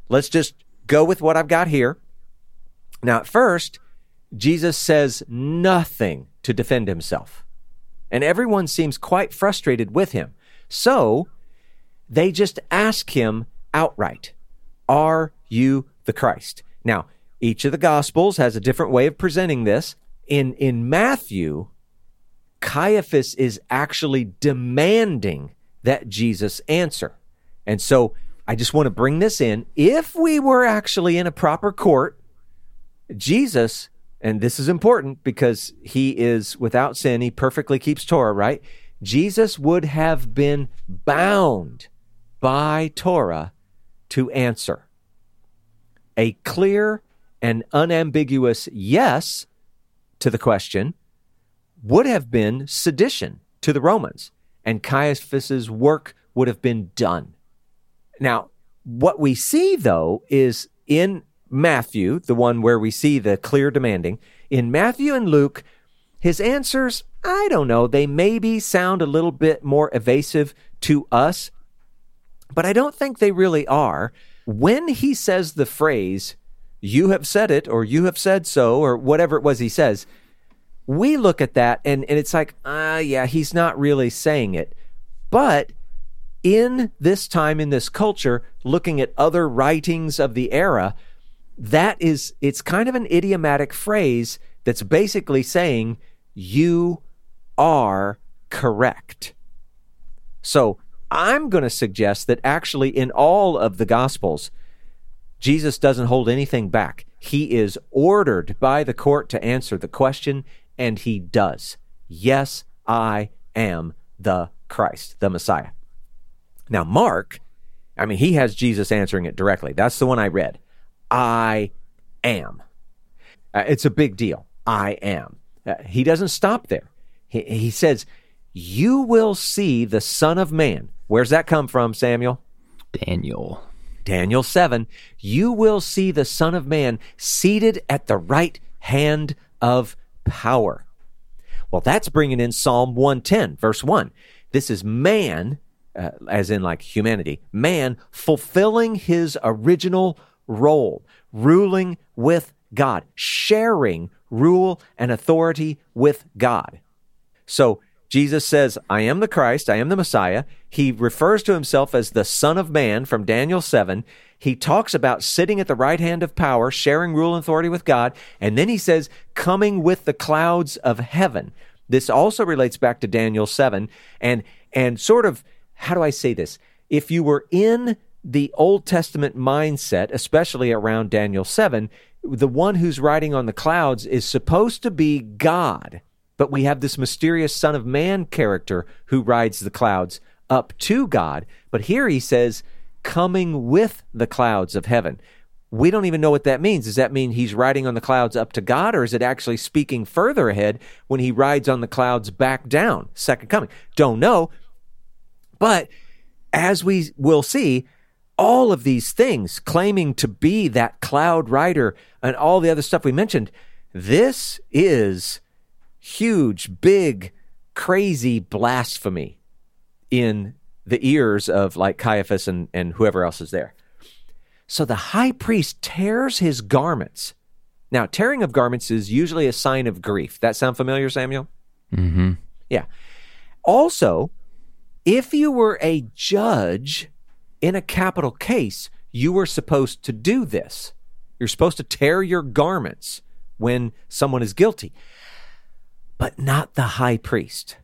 Let's just go with what I've got here. Now, at first, Jesus says nothing to defend himself, and everyone seems quite frustrated with him. So they just ask him outright, Are you the Christ? Now, each of the Gospels has a different way of presenting this. In in Matthew, Caiaphas is actually demanding that Jesus answer. And so I just want to bring this in. If we were actually in a proper court, Jesus, and this is important because he is without sin, he perfectly keeps Torah, right? Jesus would have been bound by Torah to answer. A clear and unambiguous yes to the question would have been sedition to the Romans, and Caiaphas's work would have been done. Now, what we see though is in Matthew, the one where we see the clear demanding, in Matthew and Luke, his answers, I don't know, they maybe sound a little bit more evasive to us, but I don't think they really are. When he says the phrase, you have said it, or you have said so, or whatever it was he says, we look at that and, and it's like, ah, uh, yeah, he's not really saying it. But in this time, in this culture, looking at other writings of the era, that is, it's kind of an idiomatic phrase that's basically saying, you are correct. So I'm going to suggest that actually in all of the Gospels, Jesus doesn't hold anything back. He is ordered by the court to answer the question, and he does. Yes, I am the Christ, the Messiah. Now, Mark, I mean, he has Jesus answering it directly. That's the one I read. I am. Uh, it's a big deal. I am. Uh, he doesn't stop there. He, he says, You will see the Son of Man. Where's that come from, Samuel? Daniel. Daniel 7. You will see the Son of Man seated at the right hand of power. Well, that's bringing in Psalm 110, verse 1. This is man, uh, as in like humanity, man fulfilling his original role, ruling with God, sharing rule and authority with God. So Jesus says, I am the Christ, I am the Messiah. He refers to himself as the Son of Man from Daniel 7. He talks about sitting at the right hand of power, sharing rule and authority with God. And then he says, coming with the clouds of heaven. This also relates back to Daniel 7 and, and sort of, how do I say this? If you were in the Old Testament mindset, especially around Daniel 7, the one who's riding on the clouds is supposed to be God. But we have this mysterious Son of Man character who rides the clouds up to God. But here he says, coming with the clouds of heaven. We don't even know what that means. Does that mean he's riding on the clouds up to God, or is it actually speaking further ahead when he rides on the clouds back down? Second coming. Don't know. But as we will see, all of these things claiming to be that cloud rider and all the other stuff we mentioned, this is huge, big, crazy blasphemy in the ears of like Caiaphas and, and whoever else is there. So the high priest tears his garments. Now, tearing of garments is usually a sign of grief. That sound familiar, Samuel? Mm-hmm. Yeah. Also, if you were a judge in a capital case, you were supposed to do this. You're supposed to tear your garments when someone is guilty, but not the high priest.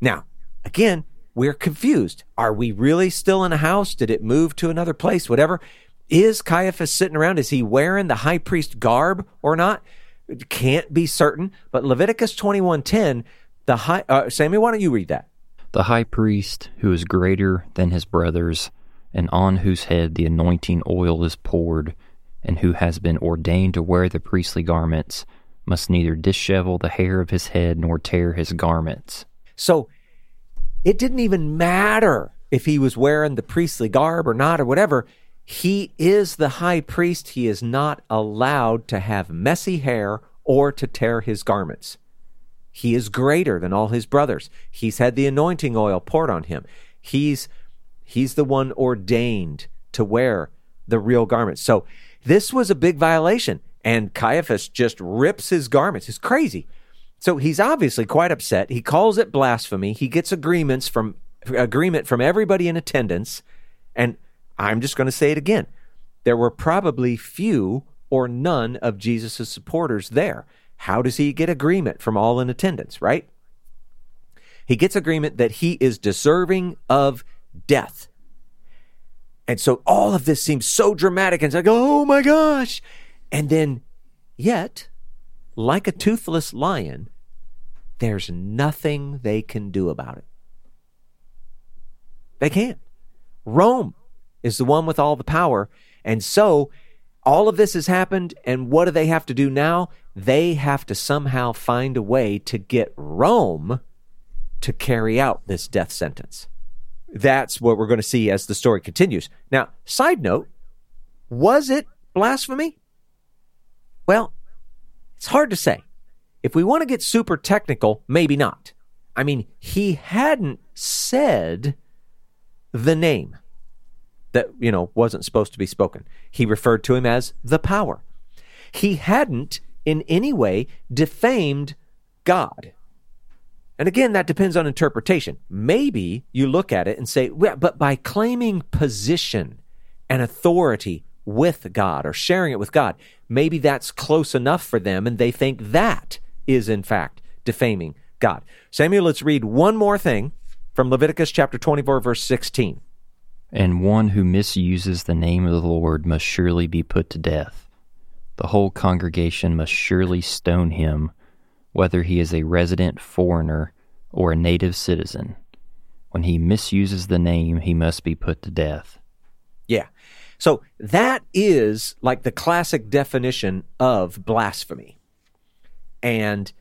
Now, again, we're confused. Are we really still in a house? Did it move to another place? Whatever. Is Caiaphas sitting around? Is he wearing the high priest garb or not? It can't be certain. But Leviticus 21:10, the high uh, Sammy, why don't you read that? The high priest who is greater than his brothers and on whose head the anointing oil is poured and who has been ordained to wear the priestly garments must neither dishevel the hair of his head nor tear his garments. So it didn't even matter if he was wearing the priestly garb or not or whatever. He is the high priest. He is not allowed to have messy hair or to tear his garments. He is greater than all his brothers. He's had the anointing oil poured on him. He's he's the one ordained to wear the real garments. So this was a big violation and Caiaphas just rips his garments. It's crazy. So he's obviously quite upset. He calls it blasphemy. He gets agreements from agreement from everybody in attendance. And I'm just going to say it again. There were probably few or none of Jesus' supporters there. How does he get agreement from all in attendance, right? He gets agreement that he is deserving of death. And so all of this seems so dramatic and it's like, oh my gosh. And then, yet, like a toothless lion, there's nothing they can do about it. They can't. Rome is the one with all the power. And so all of this has happened. And what do they have to do now? They have to somehow find a way to get Rome to carry out this death sentence. That's what we're going to see as the story continues. Now, side note, was it blasphemy? Well, it's hard to say. If we want to get super technical, maybe not. I mean, he hadn't said the name that, you know, wasn't supposed to be spoken. He referred to him as the power. He hadn't in any way defamed God. And again, that depends on interpretation. Maybe you look at it and say, well, but by claiming position and authority with God or sharing it with God, maybe that's close enough for them and they think that is in fact defaming God. Samuel, let's read one more thing from Leviticus chapter 24, verse 16. And one who misuses the name of the Lord must surely be put to death. The whole congregation must surely stone him, whether he is a resident foreigner or a native citizen. When he misuses the name, he must be put to death. Yeah. So that is like the classic definition of blasphemy. And,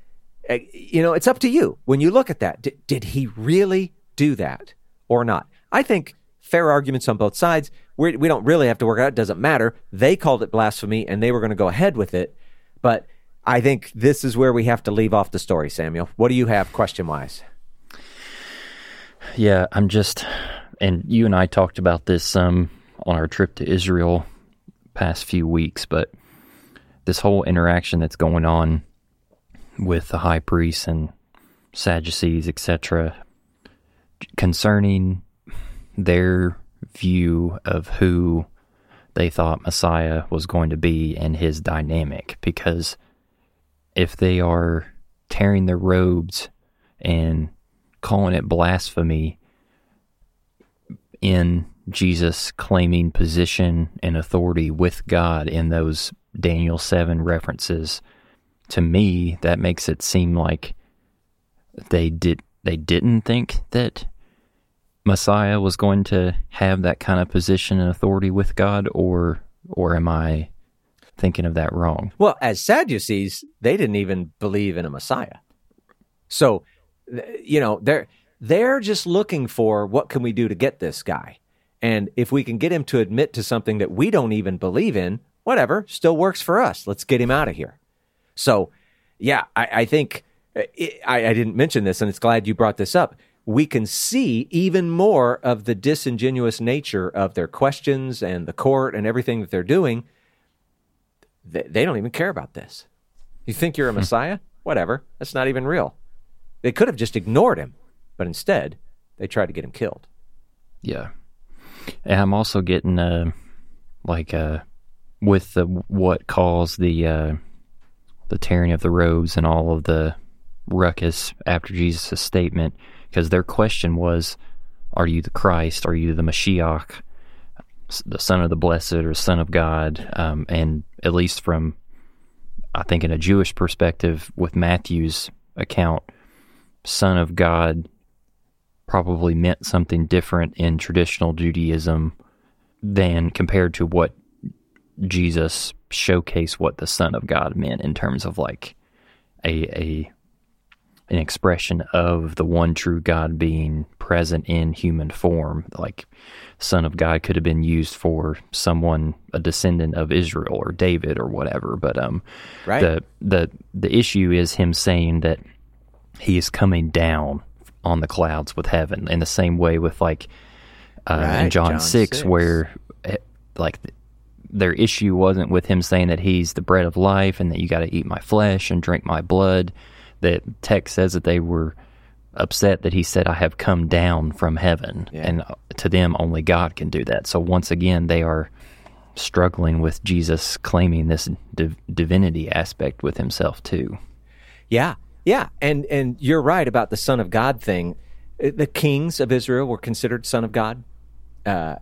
uh, you know, it's up to you when you look at that. D- did he really do that or not? I think fair arguments on both sides. We're, we do not really have to work out. It doesn't matter. They called it blasphemy and they were going to go ahead with it. But I think this is where we have to leave off the story, Samuel. What do you have question wise? Yeah, I'm just, and you and I talked about this um, on our trip to Israel past few weeks, but this whole interaction that's going on with the high priests and Sadducees, etc., concerning their view of who they thought Messiah was going to be and his dynamic. Because if they are tearing their robes and calling it blasphemy in Jesus claiming position and authority with God in those Daniel 7 references, to me, that makes it seem like they did they didn't think that Messiah was going to have that kind of position and authority with God, or or am I thinking of that wrong? Well, as Sadducees, they didn't even believe in a Messiah. So, you know, they're they're just looking for what can we do to get this guy, and if we can get him to admit to something that we don't even believe in, whatever, still works for us. Let's get him out of here. So, yeah, I, I think it, I, I didn't mention this, and it's glad you brought this up we can see even more of the disingenuous nature of their questions and the court and everything that they're doing. They, don't even care about this. You think you're a hmm. Messiah? Whatever. That's not even real. They could have just ignored him, but instead, they tried to get him killed. Yeah. And I'm also getting, uh, like, uh, with the what caused the uh, the tearing of the robes and all of the ruckus after Jesus' statement because their question was, Are you the Christ? Are you the Mashiach, the Son of the Blessed or Son of God? Um, and at least from, I think, in a Jewish perspective, with Matthew's account, Son of God probably meant something different in traditional Judaism than compared to what Jesus showcased what the Son of God meant in terms of like a a an expression of the one true God being present in human form. Like Son of God could have been used for someone, a descendant of Israel or David or whatever. But um, right. the the the issue is him saying that he is coming down on the clouds with heaven in the same way with like uh, right. in John, John 6, 6, where eh, like their issue wasn't with him saying that he's the bread of life and that you got to eat my flesh and drink my blood that text says that they were upset that he said, I have come down from heaven. Yeah. And to them, only God can do that. So once again, they are struggling with Jesus claiming this div- divinity aspect with himself, too. Yeah, yeah, and and you're right about the Son of God thing. The kings of Israel were considered Son of God. Uh,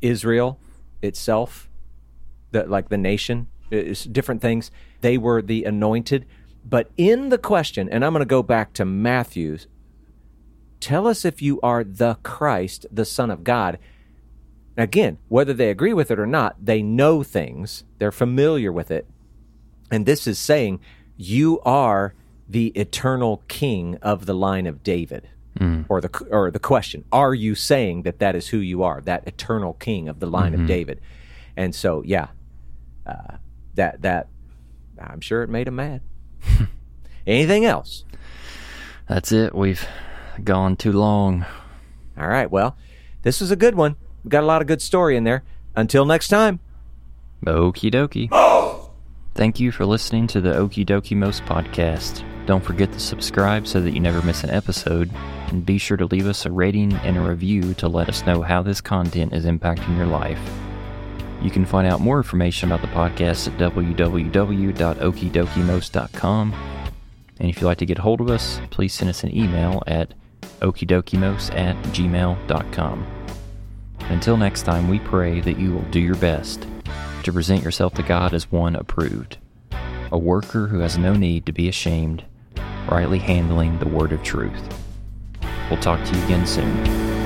Israel itself, the, like the nation, is different things. They were the anointed. But in the question, and I'm going to go back to Matthew's. Tell us if you are the Christ, the Son of God. Again, whether they agree with it or not, they know things. They're familiar with it. And this is saying you are the eternal king of the line of David. Or the or the question, are you saying that that is who you are, that eternal king of the line of David? And so, yeah, uh, that that I'm sure it made him mad. Anything else? That's it. We've gone too long. All right. Well, this was a good one. We got a lot of good story in there. Until next time. Okie dokie. Thank you for listening to the Oki Doki Mos podcast. Don't forget to subscribe so that you never miss an episode, and be sure to leave us a rating and a review to let us know how this content is impacting your life. You can find out more information about the podcast at www.okidokimos.com. And if you'd like to get hold of us, please send us an email at okidokimos at gmail.com. Until next time, we pray that you will do your best to present yourself to God as one approved, a worker who has no need to be ashamed, rightly handling the word of truth. We'll talk to you again soon.